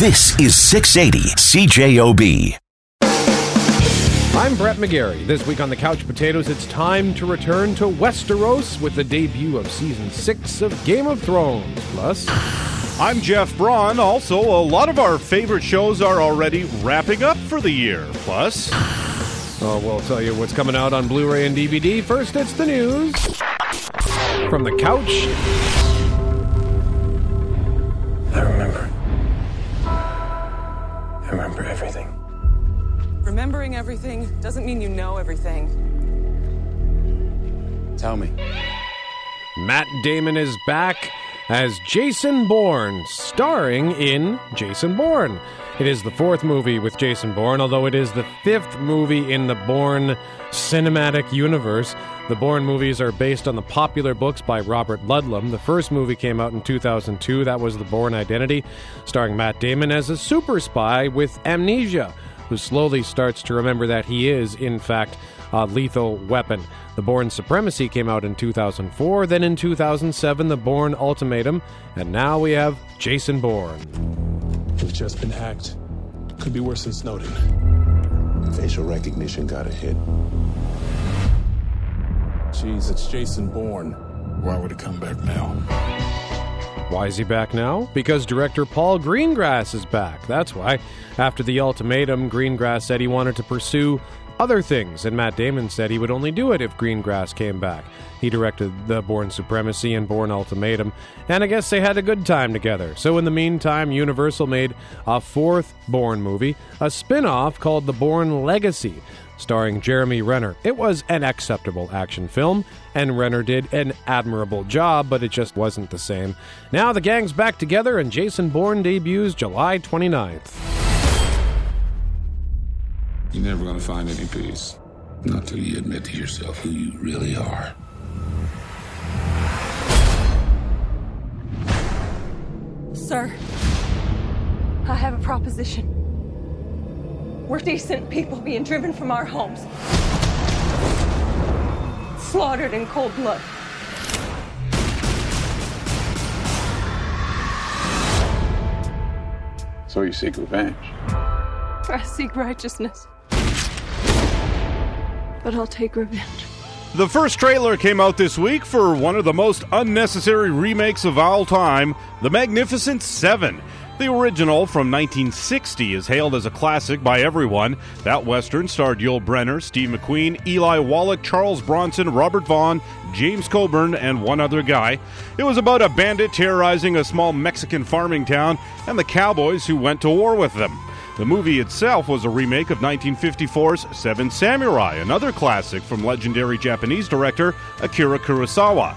This is 680 CJOB. I'm Brett McGarry. This week on the Couch Potatoes, it's time to return to Westeros with the debut of season six of Game of Thrones. Plus, I'm Jeff Braun. Also, a lot of our favorite shows are already wrapping up for the year. Plus, oh, we'll tell you what's coming out on Blu ray and DVD. First, it's the news from the couch. I remember. I remember everything. Remembering everything doesn't mean you know everything. Tell me. Matt Damon is back as Jason Bourne, starring in Jason Bourne. It is the fourth movie with Jason Bourne, although it is the fifth movie in the Bourne cinematic universe. The Bourne movies are based on the popular books by Robert Ludlum. The first movie came out in 2002. That was The Bourne Identity, starring Matt Damon as a super spy with amnesia who slowly starts to remember that he is, in fact, a lethal weapon. The Bourne Supremacy came out in 2004, then in 2007, The Bourne Ultimatum, and now we have Jason Bourne. We've just been hacked. Could be worse than Snowden. Facial recognition got a hit. Jeez, it's Jason Bourne. Why would he come back now? Why is he back now? Because director Paul Greengrass is back. That's why. After the ultimatum, Greengrass said he wanted to pursue other things, and Matt Damon said he would only do it if Greengrass came back. He directed The Bourne Supremacy and Bourne Ultimatum, and I guess they had a good time together. So, in the meantime, Universal made a fourth Bourne movie, a spin off called The Bourne Legacy starring Jeremy Renner. It was an acceptable action film, and Renner did an admirable job, but it just wasn't the same. Now the gang's back together, and Jason Bourne debuts July 29th. You're never gonna find any peace. Not till you admit to yourself who you really are. Sir, I have a proposition. We're decent people being driven from our homes, slaughtered in cold blood. So you seek revenge. I seek righteousness. But I'll take revenge. the first trailer came out this week for one of the most unnecessary remakes of all time The Magnificent Seven. The original from 1960 is hailed as a classic by everyone. That Western starred Yul Brynner, Steve McQueen, Eli Wallach, Charles Bronson, Robert Vaughn, James Coburn, and one other guy. It was about a bandit terrorizing a small Mexican farming town and the cowboys who went to war with them. The movie itself was a remake of 1954's Seven Samurai, another classic from legendary Japanese director Akira Kurosawa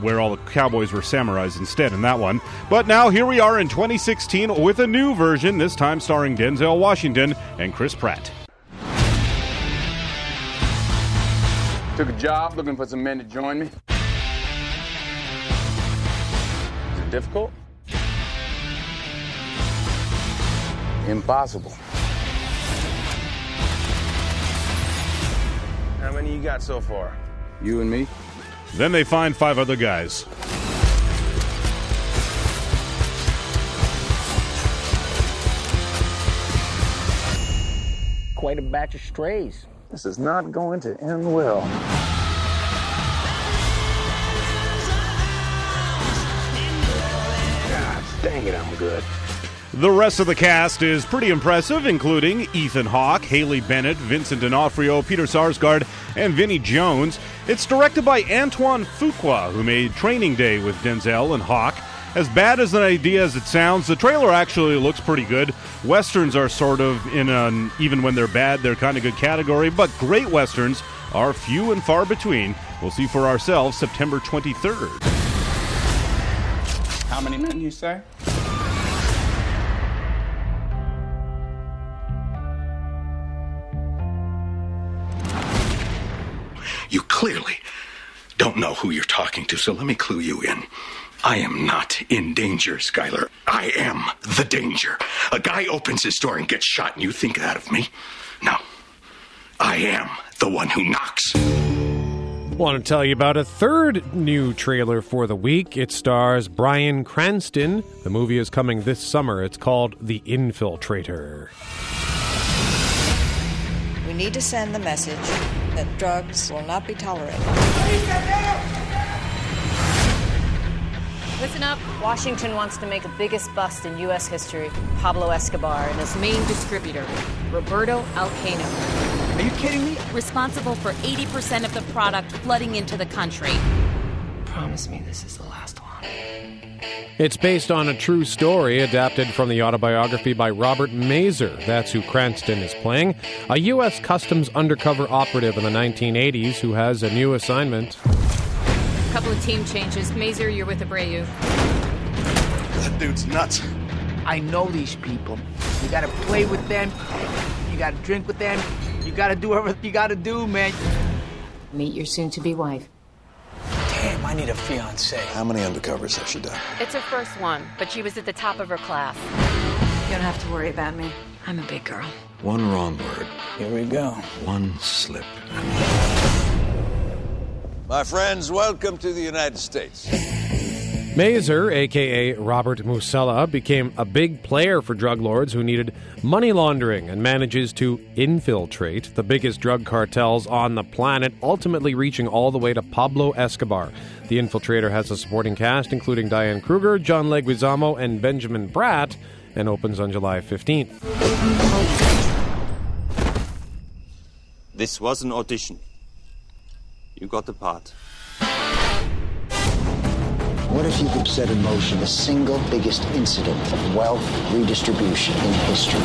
where all the cowboys were samurais instead in that one. But now here we are in 2016 with a new version, this time starring Denzel Washington and Chris Pratt. Took a job looking for some men to join me. Is it difficult? Impossible. How many you got so far? You and me? Then they find five other guys. Quite a batch of strays. This is not going to end well. God dang it, I'm good. The rest of the cast is pretty impressive, including Ethan Hawke, Haley Bennett, Vincent D'Onofrio, Peter Sarsgaard, and Vinnie Jones. It's directed by Antoine Fuqua, who made Training Day with Denzel and Hawke. As bad as an idea as it sounds, the trailer actually looks pretty good. Westerns are sort of in an even when they're bad, they're kind of good category, but great westerns are few and far between. We'll see for ourselves September 23rd. How many men you say? You clearly don't know who you're talking to, so let me clue you in. I am not in danger, Skylar. I am the danger. A guy opens his door and gets shot, and you think that of me? No. I am the one who knocks. Want to tell you about a third new trailer for the week. It stars Bryan Cranston. The movie is coming this summer. It's called The Infiltrator. We need to send the message that drugs will not be tolerated. Listen up. Washington wants to make the biggest bust in U.S. history Pablo Escobar and his main distributor, Roberto Alcaino. Are you kidding me? Responsible for 80% of the product flooding into the country. Promise me this is the last one. It's based on a true story adapted from the autobiography by Robert Mazur. That's who Cranston is playing. A U.S. Customs undercover operative in the 1980s who has a new assignment. A couple of team changes. Mazur, you're with Abreu. That dude's nuts. I know these people. You gotta play with them. You gotta drink with them. You gotta do whatever you gotta do, man. Meet your soon to be wife. Damn, I need a fiance. How many undercovers has she done? It's her first one, but she was at the top of her class. You don't have to worry about me. I'm a big girl. One wrong word. Here we go. One slip. My friends, welcome to the United States. Mazur, aka Robert Musella, became a big player for drug lords who needed money laundering and manages to infiltrate the biggest drug cartels on the planet, ultimately reaching all the way to Pablo Escobar. The Infiltrator has a supporting cast including Diane Kruger, John Leguizamo, and Benjamin Bratt, and opens on July 15th. This was an audition. You got the part. What if you could set in motion the single biggest incident of wealth redistribution in history?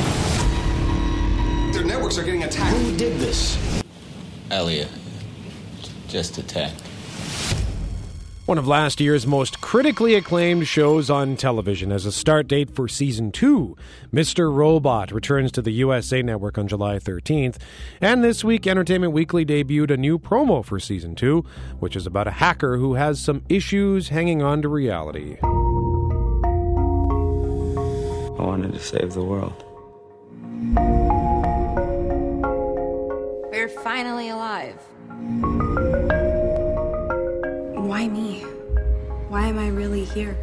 Their networks are getting attacked. Who did this? Elliot. Just attacked. One of last year's most critically acclaimed shows on television as a start date for season two. Mr. Robot returns to the USA Network on July 13th. And this week, Entertainment Weekly debuted a new promo for season two, which is about a hacker who has some issues hanging on to reality. I wanted to save the world. We're finally alive. Why me? Why am I really here?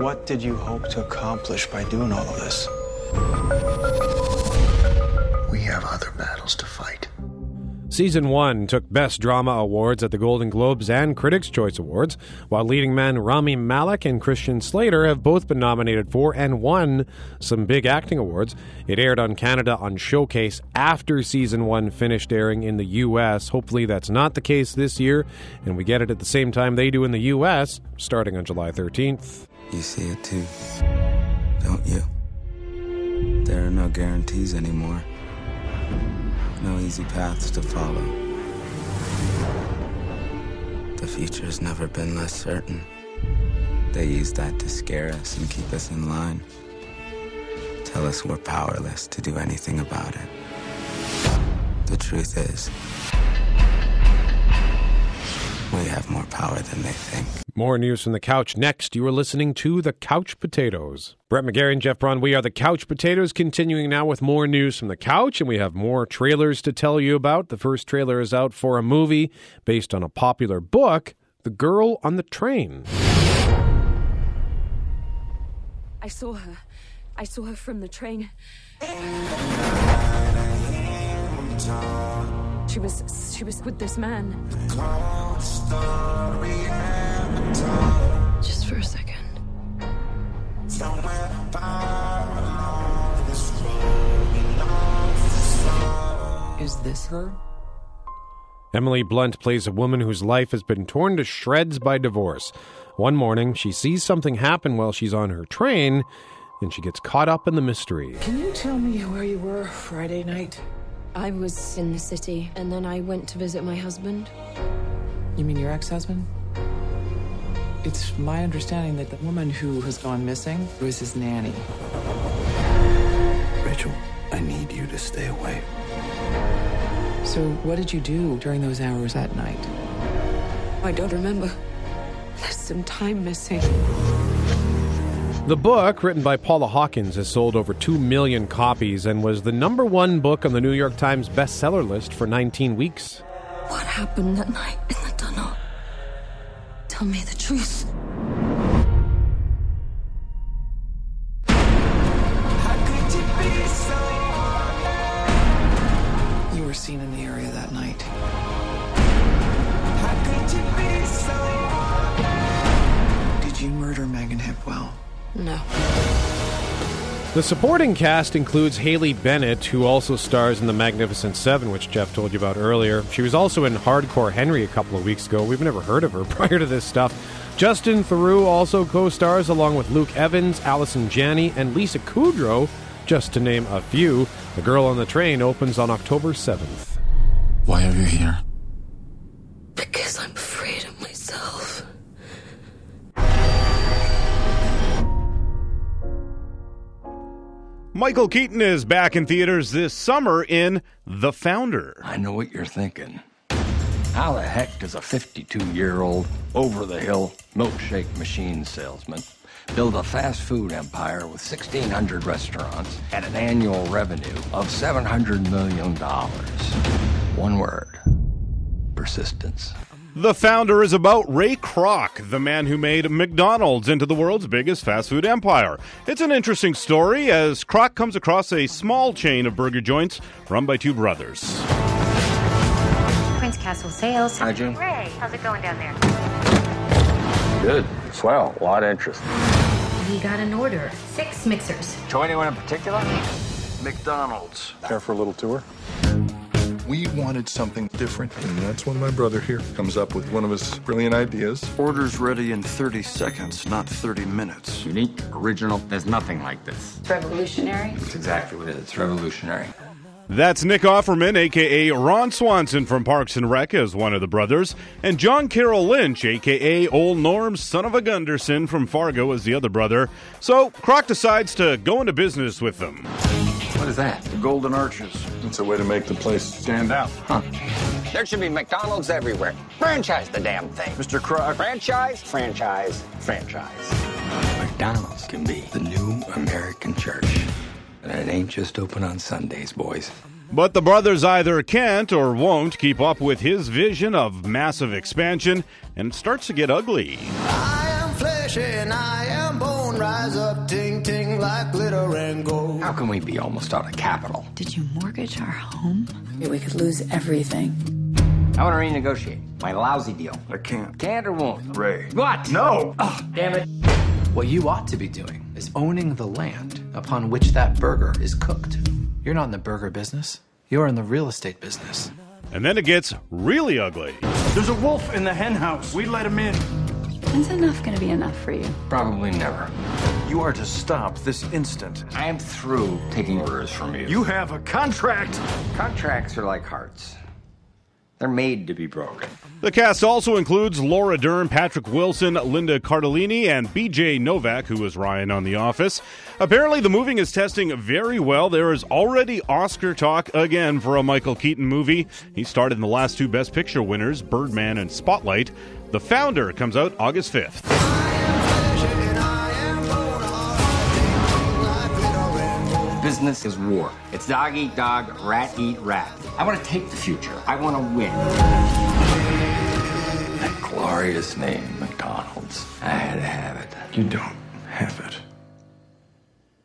What did you hope to accomplish by doing all of this? We have other battles to fight. Season 1 took Best Drama Awards at the Golden Globes and Critics' Choice Awards, while leading men Rami Malek and Christian Slater have both been nominated for and won some big acting awards. It aired on Canada on Showcase after Season 1 finished airing in the U.S. Hopefully that's not the case this year, and we get it at the same time they do in the U.S., starting on July 13th. You see it too, don't you? There are no guarantees anymore. No easy paths to follow. The future's never been less certain. They use that to scare us and keep us in line. Tell us we're powerless to do anything about it. The truth is, we have more power than they think. More news from the couch next. You are listening to The Couch Potatoes. Brett McGarry and Jeff Braun, we are The Couch Potatoes, continuing now with more news from the couch, and we have more trailers to tell you about. The first trailer is out for a movie based on a popular book, The Girl on the Train. I saw her. I saw her from the train. She was she was with this man. Just for a second. Is this her? Emily Blunt plays a woman whose life has been torn to shreds by divorce. One morning, she sees something happen while she's on her train, and she gets caught up in the mystery. Can you tell me where you were Friday night? I was in the city, and then I went to visit my husband. You mean your ex husband? It's my understanding that the woman who has gone missing was his nanny. Rachel, I need you to stay away. So, what did you do during those hours at night? I don't remember. There's some time missing. The book, written by Paula Hawkins, has sold over 2 million copies and was the number one book on the New York Times bestseller list for 19 weeks. What happened that night in the tunnel? Tell me the truth. You were seen in the area that night. Did you murder Megan Hipwell? No. The supporting cast includes Haley Bennett, who also stars in The Magnificent Seven, which Jeff told you about earlier. She was also in Hardcore Henry a couple of weeks ago. We've never heard of her prior to this stuff. Justin Theroux also co stars along with Luke Evans, Allison Janney, and Lisa Kudrow, just to name a few. The Girl on the Train opens on October 7th. Why are you here? Michael Keaton is back in theaters this summer in The Founder. I know what you're thinking. How the heck does a 52 year old, over the hill milkshake machine salesman build a fast food empire with 1,600 restaurants and an annual revenue of $700 million? One word persistence. The Founder is about Ray Kroc, the man who made McDonald's into the world's biggest fast food empire. It's an interesting story as Kroc comes across a small chain of burger joints run by two brothers. Prince Castle Sales. Hi, Jim. Ray, how's it going down there? Good. Swell. A lot of interest. We got an order. Six mixers. To anyone in particular? McDonald's. Care for a little tour? We wanted something different, and that's when my brother here comes up with one of his brilliant ideas. Orders ready in 30 seconds, not 30 minutes. Unique, original. There's nothing like this. It's revolutionary. It's exactly what it is. It's revolutionary. That's Nick Offerman, aka Ron Swanson from Parks and Rec, as one of the brothers, and John Carroll Lynch, aka Old Norm, son of a Gunderson from Fargo, as the other brother. So Kroc decides to go into business with them. What is that? The Golden Arches. It's a way to make the place stand out. Huh. There should be McDonald's everywhere. Franchise the damn thing. Mr. Kroc. Franchise, franchise, franchise. McDonald's can be the new American church. And it ain't just open on Sundays, boys. But the brothers either can't or won't keep up with his vision of massive expansion, and it starts to get ugly. I am flesh and I am bone. Rise up, ting ting like glitter and gold. How can we be almost out of capital? Did you mortgage our home? We could lose everything. I want to renegotiate my lousy deal. I can't. Can't or won't? Ray. What? No! Oh, damn it. What you ought to be doing is owning the land upon which that burger is cooked. You're not in the burger business, you're in the real estate business. And then it gets really ugly. There's a wolf in the hen house. We let him in. Is enough going to be enough for you? Probably never. You are to stop this instant. I am through taking orders from you. You have a contract. Contracts are like hearts. They're made to be broken. The cast also includes Laura Dern, Patrick Wilson, Linda Cardellini, and BJ Novak, who was Ryan on The Office. Apparently, the movie is testing very well. There is already Oscar talk again for a Michael Keaton movie. He starred in the last two Best Picture winners, Birdman and Spotlight. The Founder comes out August 5th. Business is war. It's dog eat dog, rat eat rat. I want to take the future. I want to win. Glorious name, McDonald's. I had to have it. You don't have it.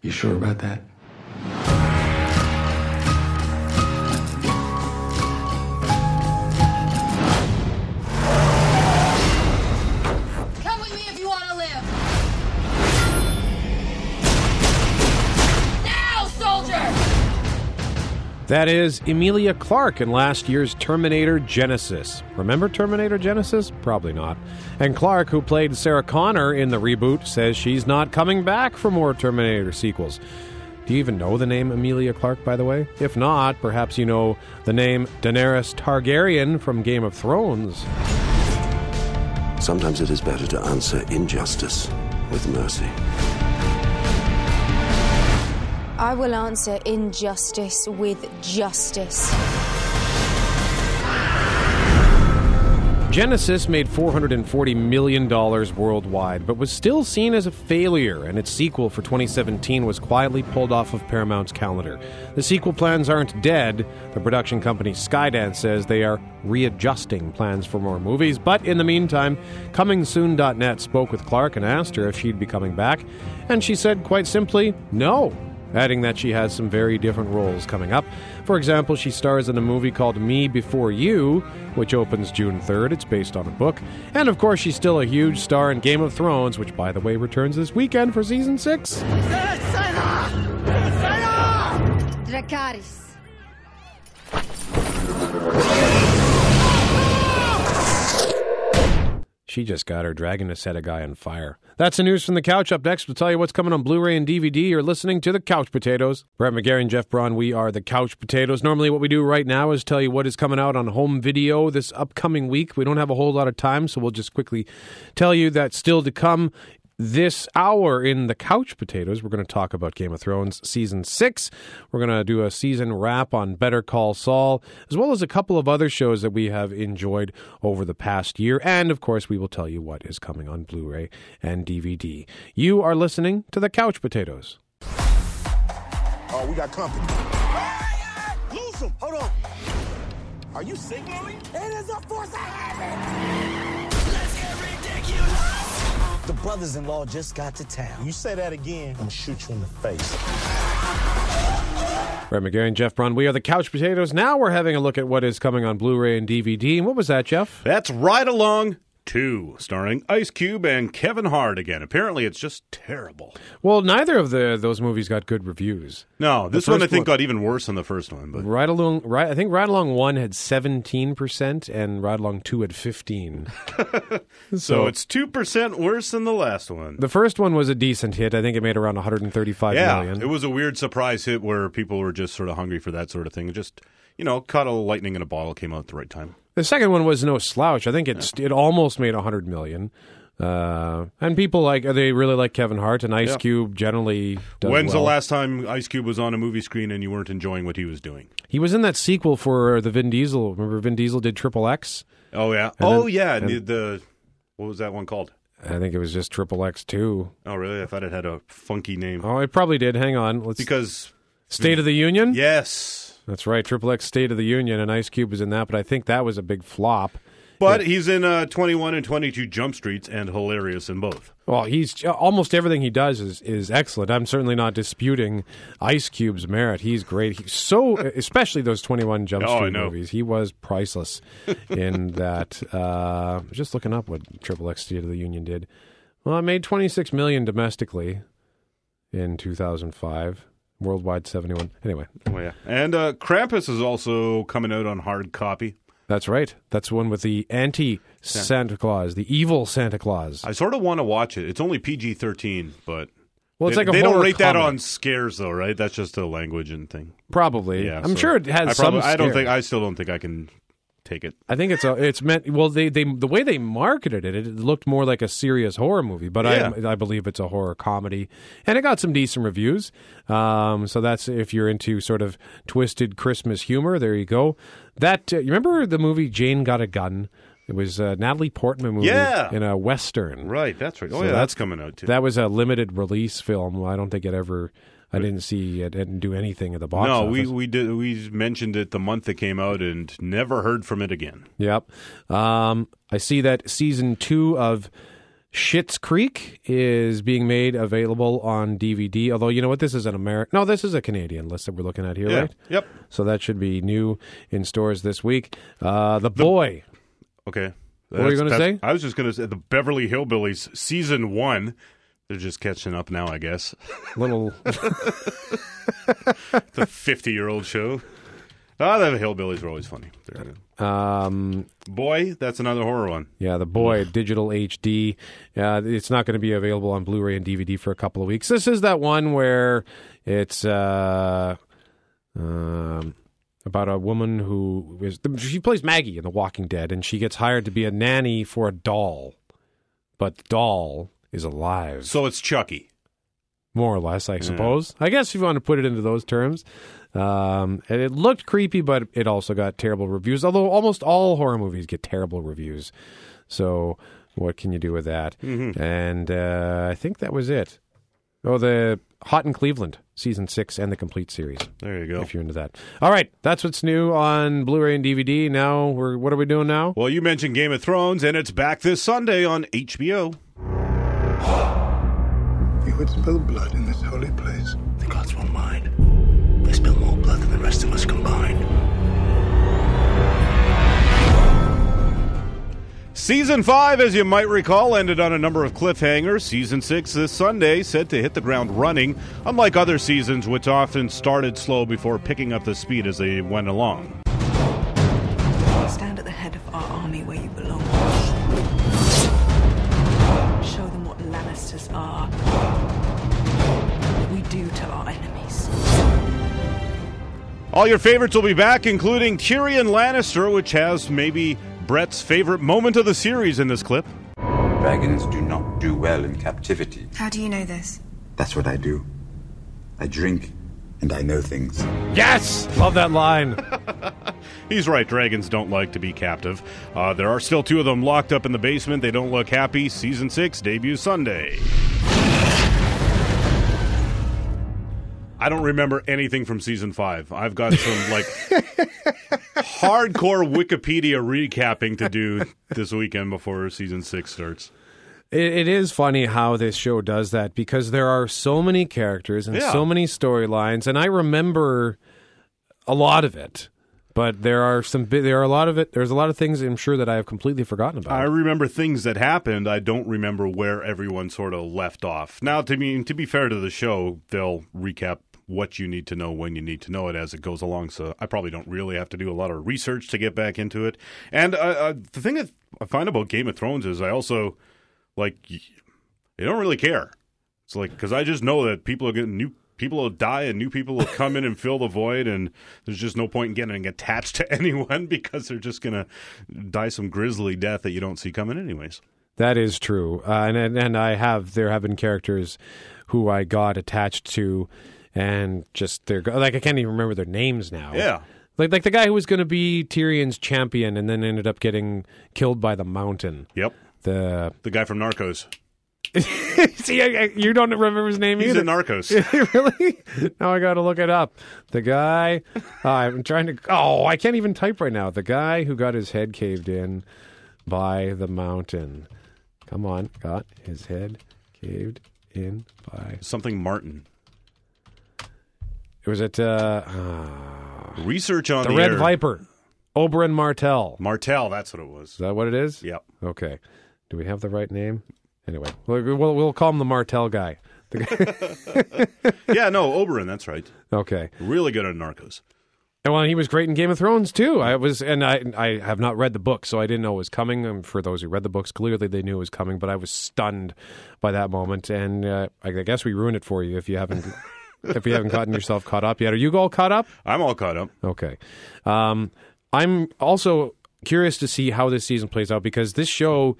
You sure about that? That is Emilia Clarke in last year's Terminator Genisys. Remember Terminator Genisys? Probably not. And Clarke, who played Sarah Connor in the reboot, says she's not coming back for more Terminator sequels. Do you even know the name Emilia Clarke, by the way? If not, perhaps you know the name Daenerys Targaryen from Game of Thrones. Sometimes it is better to answer injustice with mercy. I will answer injustice with justice. Genisys made $440 million worldwide, but was still seen as a failure, and its sequel for 2017 was quietly pulled off of Paramount's calendar. The sequel plans aren't dead. The production company Skydance says they are readjusting plans for more movies, but in the meantime, ComingSoon.net spoke with Clarke and asked her if she'd be coming back, and she said quite simply, no adding that she has some very different roles coming up. For example, she stars in a movie called Me Before You, which opens June 3rd. It's based on a book. And of course, she's still a huge star in Game of Thrones, which, by the way, returns this weekend for season 6. Dracarys. She just got her dragon to set a guy on fire. That's the news from the couch. Up next, we'll tell you what's coming on Blu-ray and DVD. You're listening to the Couch Potatoes. Brett McGarry and Jeff Braun. We are the Couch Potatoes. Normally, what we do right now is tell you what is coming out on home video this upcoming week. We don't have a whole lot of time, so we'll just quickly tell you that still to come this hour in the Couch Potatoes, we're going to talk about Game of Thrones season six. We're going to do a season wrap on Better Call Saul, as well as a couple of other shows that we have enjoyed over the past year. And of course, we will tell you what is coming on Blu ray and DVD. You are listening to the Couch Potatoes. Oh, we got company. Uh, lose him. Hold on. Are you signaling? It is a force of habit. Let's get ridiculous. The brothers-in-law just got to town. You say that again, I'm gonna shoot you in the face. Brett McGarry and Jeff Braun. We are the Couch Potatoes. Now we're having a look at what is coming on Blu-ray and DVD. And what was that, Jeff? That's right Along 2, starring Ice Cube and Kevin Hart again. Apparently, it's just terrible. Well, neither of the those movies got good reviews. No, this one I think got even worse than the first one. But Ride Along, right? I think Ride Along One had seventeen percent, and Ride Along Two had fifteen. so, it's two percent worse than the last one. The first one was a decent hit. I think it made around one hundred and thirty-five yeah, million. it was a weird surprise hit where people were just sort of hungry for that sort of thing. Just you know, caught a lightning in a bottle, came out at the right time. The second one was no slouch. I think it's it almost made a hundred million. Uh, and people like they really like Kevin Hart and Ice Yeah. Cube generally. Does When's the last time Ice Cube was on a movie screen and you weren't enjoying what he was doing? He was in that sequel for the Vin Diesel. Remember Vin Diesel did Triple X? Oh yeah. And oh then- yeah. and- the, the what was that one called? I think it was just Triple X Two. Oh really? I thought it had a funky name. Oh, it probably did. Hang on, let's because State of the Union. Yes, that's right. Triple X State of the Union, and Ice Cube was in that. But I think that was a big flop. But he's in uh, 21 and 22 Jump Streets and hilarious in both. Well, he's almost everything he does is is excellent. I'm certainly not disputing Ice Cube's merit. He's great. He's so, especially those 21 Jump Oh, Street movies. He was priceless in that. Uh, just looking up what Triple X State of the Union did. Well, it made 26 million domestically in 2005. Worldwide 71. Anyway, Oh yeah. And uh, Krampus is also coming out on hard copy. that's right. That's one with the anti Santa Claus, the evil Santa Claus. I sort of want to watch it. It's only PG 13, but Well, it's they, like a they don't rate that on scares though, right? That's just a language and thing. Probably. Yeah, I'm so sure it has I some. probably- I don't think. I still don't think I can take it. I think it's a it's meant well they they the way they marketed it it looked more like a serious horror movie but Yeah. I I believe it's a horror comedy and it got some decent reviews um so that's if you're into sort of twisted Christmas humor there you go that uh, you remember the movie Jane Got a Gun it was a Natalie Portman movie Yeah. in a western Right. That's right. Oh So yeah, that- that's coming out too. that was a limited release film I don't think it ever I didn't see it didn't do anything at the box no, office. we we did we mentioned it the month it came out and never heard from it again. Yep. Um, I see that season two of Schitt's Creek is being made available on DVD. Although you know what, this is an American. No, this is a Canadian list that we're looking at here, Yeah. right? Yep. So that should be new in stores this week. Uh, the Boy. Okay. What were you gonna say? I was just going to say the Beverly Hillbillies season one. They're just catching up now, I guess. Little the fifty-year-old show. Ah, the Hillbillies were always funny. Um, Boy, that's another horror one. Yeah, the boy digital HD. Uh, it's not going to be available on Blu-ray and DVD for a couple of weeks. This is that one where it's uh, um, about a woman who is she plays Maggie in The Walking Dead, and she gets hired to be a nanny for a doll, but the doll is alive. So it's Chucky. more or less, I suppose. I guess if you want to put it into those terms. Um, and it looked creepy, but it also got terrible reviews. Although almost all horror movies get terrible reviews, so what can you do with that? Mhm. And uh, I think that was it. Oh, the Hot in Cleveland season six and the complete series. There you go. If you're into that. All right, that's what's new on Blu-ray and DVD. Now we're what are we doing now? Well, you mentioned Game of Thrones, and it's back this Sunday on HBO. You would spill blood in this holy place. The gods won't mind. They spill more blood than the rest of us combined. Season 5, as you might recall, ended on a number of cliffhangers. Season 6 this Sunday, set to hit the ground running, unlike other seasons, which often started slow before picking up the speed as they went along. Stand at the head of All your favorites will be back, including Tyrion Lannister, which has maybe Brett's favorite moment of the series in this clip. Dragons do not do well in captivity. How do you know this? That's what I do. I drink and I know things. Yes! Love that line. He's right, dragons don't like to be captive. Uh, there are still two of them locked up in the basement. They don't look happy. Season 6 debuts Sunday. I don't remember anything from season 5. I've got some, like, hardcore Wikipedia recapping to do this weekend before season 6 starts. It, it is funny how this show does that because there are so many characters and Yeah. so many storylines, and I remember a lot of it. But there are some, there are a lot of it. There's a lot of things I'm sure that I have completely forgotten about. I remember things that happened. I don't remember where everyone sort of left off. Now, to be to be fair to the show, they'll recap what you need to know when you need to know it as it goes along. So I probably don't really have to do a lot of research to get back into it. And uh, uh, the thing that I find about Game of Thrones is I also like they don't really care. It's like because I just know that people are getting new. People will die and new people will come in and fill the void, and there's just no point in getting attached to anyone because they're just gonna die some grisly death that you don't see coming, anyways. That is true, uh, and, and and I have there have been characters who I got attached to, and just they're like I can't even remember their names now. Yeah. like like the guy who was going to be Tyrion's champion, and then ended up getting killed by the Mountain. Yep, the the guy from Narcos. See, I, I- you don't remember his name either? He's either. in Narcos. really? Now I got to look it up. The guy. uh, I'm trying to. Oh, I can't even type right now. The guy who got his head caved in by the mountain. Come on, got his head caved in by something Martin. It was at uh, uh, Research on the, the Red air. Viper. Oberyn Martell. Martell, that's what it was. Is that what it is? Yep. Okay. Do we have the right name? Anyway, we'll, we'll, we'll call him the Martell guy. The guy- yeah, no, Oberyn, that's right. okay. Really good at Narcos. And well, he was great in Game of Thrones too. I was, and I, I have not read the book, so I didn't know it was coming. And for those who read the books, clearly they knew it was coming. But I was stunned by that moment, and uh, I guess we ruined it for you if you haven't, if you haven't gotten yourself caught up yet. Are you all caught up? I'm all caught up. Okay. Um, I'm also curious to see how this season plays out because this show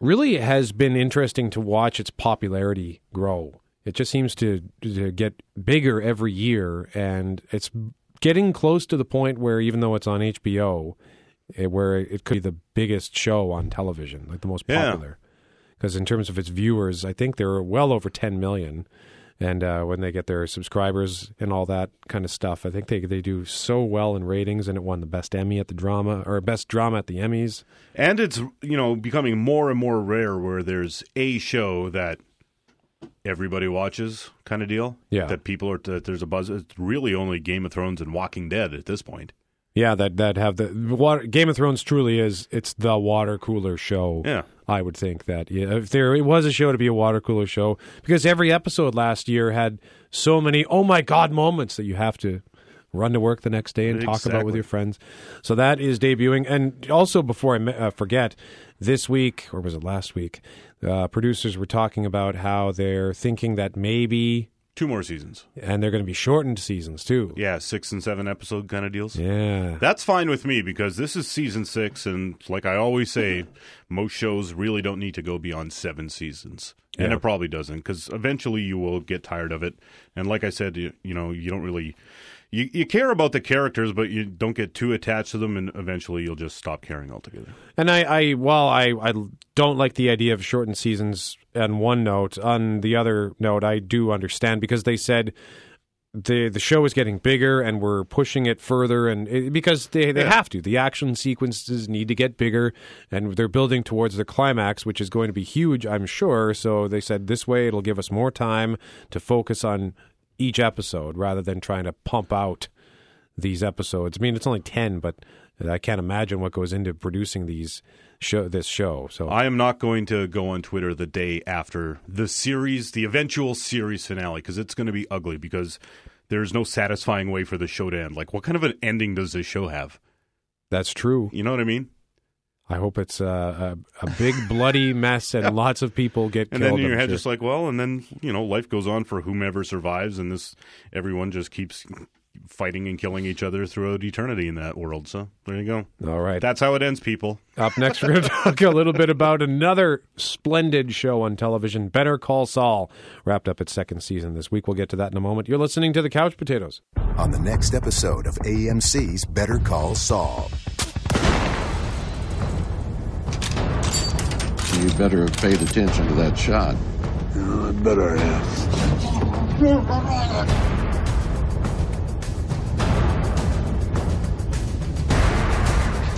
really has been interesting to watch its popularity grow. It just seems to, to get bigger every year, and it's getting close to the point where even though it's on HBO, it, where it could be the biggest show on television, like the most popular. Because in terms of its viewers, I think there are well over 10 million. And uh, when they get their subscribers and all that kind of stuff, I think they they do so well in ratings, and it won the best Emmy at the drama or best drama at the Emmys. And it's, you know, becoming more and more rare where there's a show that everybody watches kind of deal. Yeah. That people are, that there's a buzz. It's really only Game of Thrones and Walking Dead at this point. Yeah, that that have the water, Game of Thrones truly is it's the water cooler show. Yeah. I would think that yeah, if there it was a show to be a water cooler show because every episode last year had so many oh my god moments that you have to run to work the next day and talk about with your friends. So that is debuting, and also before I uh, forget, this week or was it last week? Uh, producers were talking about how they're thinking that maybe Two more seasons. and they're going to be shortened seasons too. Yeah, six and seven episode kind of deals. Yeah. That's fine with me because this is season six, and like I always say, most shows really don't need to go beyond seven seasons. And Yeah. it probably doesn't because eventually you will get tired of it. And like I said, you, you know, you don't really. You, you care about the characters, but you don't get too attached to them, and eventually you'll just stop caring altogether. And I, I while I, I don't like the idea of shortened seasons on one note, on the other note, I do understand because they said the the show is getting bigger and we're pushing it further and it, because they, they Yeah. have to the action sequences need to get bigger and they're building towards the climax which is going to be huge i'm sure so they said this way it'll give us more time to focus on each episode rather than trying to pump out these episodes i mean it's only 10 but i can't imagine what goes into producing these show this show so I am not going to go on Twitter the day after the series, the eventual series finale, because it's going to be ugly. Because there's no satisfying way for the show to end. Like, what kind of an ending does this show have? that's true You know what I mean? I hope it's a, a, a big bloody mess and lots of people get And killed And then in your head, sure. just like, well, and then you know, life goes on for whomever survives, and this everyone just keeps fighting and killing each other throughout eternity in that world. So there you go. all right That's how it ends, people. Up next, we're going to talk a little bit about another splendid show on television, Better Call Saul, wrapped up its second season this week. We'll get to that in a moment. You're listening to the Couch Potatoes. on the next episode of AMC's Better Call Saul. You better have paid attention to that shot. I better have.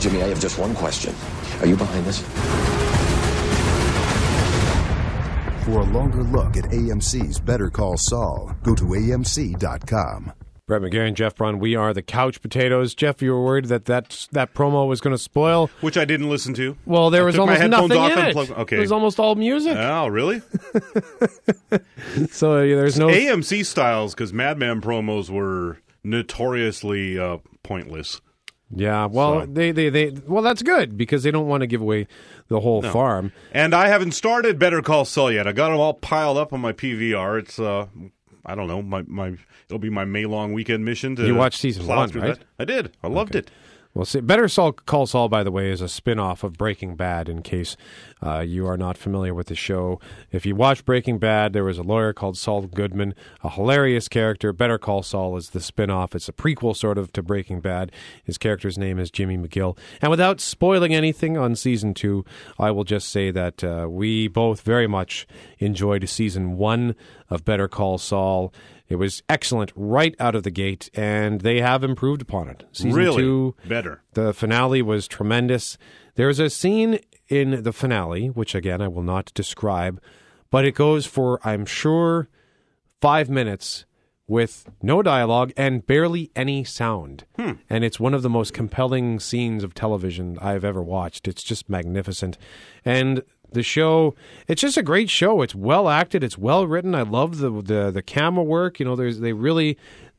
Jimmy, I have just one question. Are you behind this? For a longer look at AMC's Better Call Saul, go to AMC.com. Brett McGarry and Jeff Braun, we are the Couch Potatoes. Jeff, you were worried that that, that promo was going to spoil. Which I didn't listen to. Well, there I was almost nothing off in and it. plugged- okay. It was almost all music. Oh, really? so yeah, there's no. AMC styles because Mad Men promos were notoriously uh, pointless. Yeah, well, So- they, they, they, well, that's good because they don't want to give away the whole No. farm. And I haven't started Better Call Saul yet. I got them all piled up on my PVR. It's uh, I don't know, my my it'll be my May long weekend mission to You watched season one, right? that. I did. I loved it. Well, see, Better Saul Call Saul, by the way, is a spin-off of Breaking Bad. In case uh, you are not familiar with the show, if you watch Breaking Bad, there was a lawyer called Saul Goodman, a hilarious character. Better Call Saul is the spin-off. It's a prequel, sort of, to Breaking Bad. His character's name is Jimmy McGill. And without spoiling anything on season two, I will just say that uh, we both very much enjoyed season one of Better Call Saul. It was excellent right out of the gate, and they have improved upon it. Season Really? two, Better. the finale was tremendous. There's a scene in the finale, which again I will not describe, but it goes for, I'm sure, five minutes with no dialogue and barely any sound. Hmm. And it's one of the most compelling scenes of television I've ever watched. It's just magnificent. And the show, it's just a great show. It's well acted, it's well written. I love the the, the camera work. You know, there's they really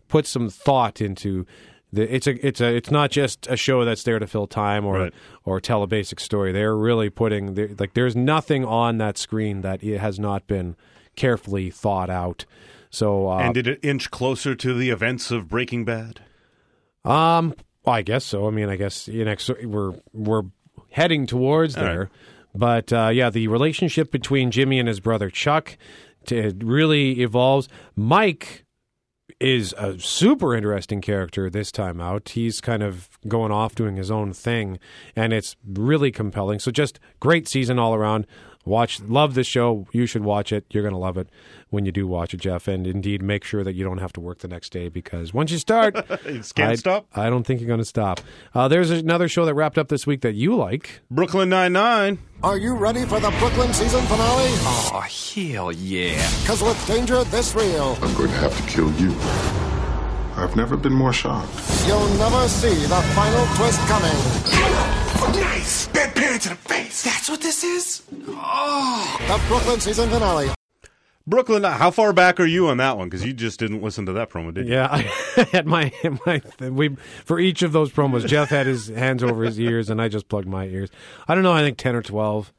put some thought into the, it's a it's a it's not just a show that's there to fill time or Right. or tell a basic story. They're really putting they- like there's nothing on that screen that it has not been carefully thought out. So uh, and did it inch closer to the events of Breaking Bad? um, I guess so. I mean, I guess you know, so we're we're heading towards All right. But uh, yeah, the relationship between Jimmy and his brother Chuck t- really evolves. Mike is a super interesting character this time out. He's kind of going off doing his own thing, and it's really compelling. So just great season all around. Watch, love this show. You should watch it. You're going to love it when you do watch it, Jeff. And indeed, make sure that you don't have to work the next day because once you start, You can't I, stop? I don't think you're going to stop. Uh, there's another show that wrapped up this week that you like. Brooklyn Nine Nine. Are you ready for the Brooklyn season finale? Oh, hell yeah. Because with danger this real, I'm going to have to kill you. I've never been more shocked. you'll never see the final twist coming. Nice! Bad parent to the face! That's what this is? Oh! The Brooklyn season finale. Brooklyn. How far back are you on that one? Because you just didn't listen to that promo, did you? Yeah, I had my my we for each of those promos. Jeff had his hands over his ears, and I just plugged my ears. I don't know. I think ten or twelve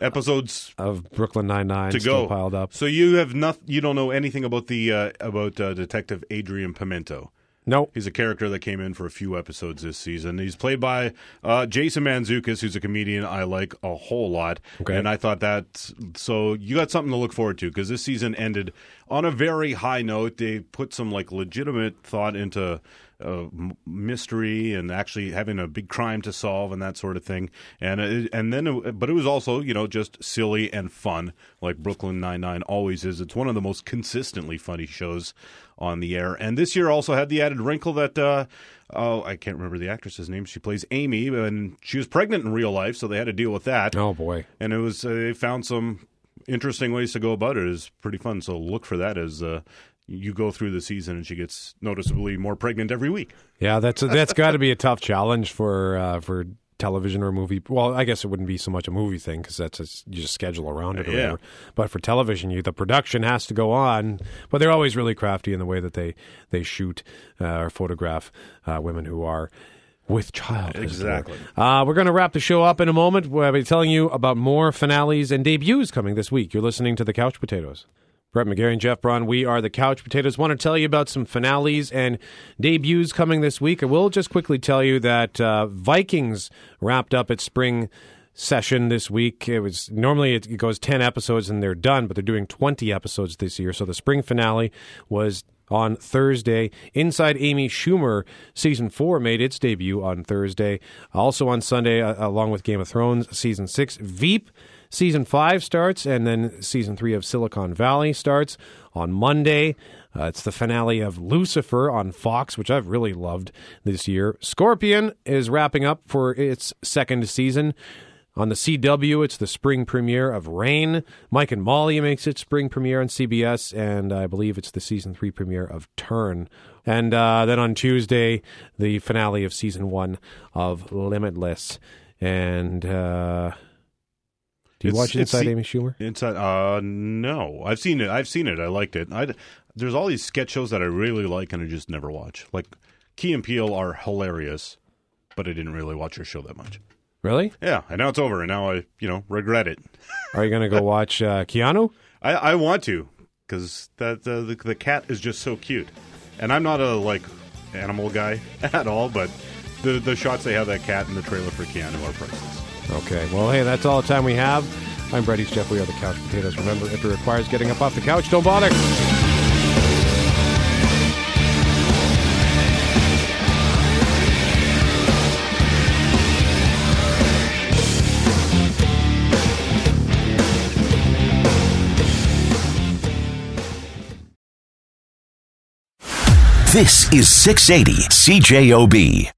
Episodes of Brooklyn Nine Nine to go piled up. So you have not. You don't know anything about the uh, about uh, Detective Adrian Pimento. No. He's a character that came in for a few episodes this season. He's played by uh, Jason Mantzoukas, who's a comedian I like a whole lot. Okay. And I thought that, so you got something to look forward to because this season ended on a very high note. They put some like legitimate thought into uh, mystery and actually having a big crime to solve and that sort of thing. And it, and then, it, but it was also you know just silly and fun like Brooklyn Nine Nine always is. It's one of the most consistently funny shows on the air. And this year also had the added wrinkle that. Uh, Oh, I can't remember the actress's name. She plays Amy, and she was pregnant in real life, so they had to deal with that. Oh boy! And it was uh, they found some interesting ways to go about it. It's pretty fun. So look for that as uh, you go through the season, and she gets noticeably more pregnant every week. Yeah, that's that's got to be a tough challenge for uh, for television or movie. Well, I guess it wouldn't be so much a movie thing because that's a, you just schedule around it or Yeah. whatever. But for television, you the production has to go on. But they're always really crafty in the way that they they shoot uh, or photograph uh, women who are. With child, as it were. Exactly. Uh, we're going to wrap the show up in a moment. We'll be telling you about more finales and debuts coming this week. You're listening to the Couch Potatoes. Brett McGarry and Jeff Braun, we are the Couch Potatoes. Want to tell you about some finales and debuts coming this week. I will just quickly tell you that uh, Vikings wrapped up its spring session this week. It was normally it goes 10 episodes and they're done, but they're doing 20 episodes this year. So the spring finale was on Thursday. Inside Amy Schumer season 4 made its debut on Thursday. Also on Sunday uh, along with Game of Thrones season 6, Veep Season 5 starts, and then season 3 of Silicon Valley starts on Monday. Uh, it's the finale of Lucifer on Fox, which I've really loved this year. Scorpion is wrapping up for its second season. On the CW, it's the spring premiere of Reign. Mike and Molly makes its spring premiere on CBS, and I believe it's the season three premiere of Turn. And uh, then on Tuesday, the finale of season one of Limitless. And uh, do you It's- watch Inside Amy Schumer? Inside, uh, no, I've seen it. I've seen it. I liked it. I there's all these sketch shows that I really like and I just never watch. Like Key and Peele are hilarious, but I didn't really watch your show that much. Really? Yeah, and now it's over, and now I, you know, regret it. Are you going to go watch uh, Keanu? I, I want to because that uh, the the cat is just so cute, and I'm not a like animal guy at all, but the the shots they have that cat in the trailer for Keanu are priceless. Okay. Well, hey, that's all the time we have. I'm East Jeff. We are the Couch Potatoes. Remember, if it requires getting up off the couch, don't bother. This is 680 CJOB.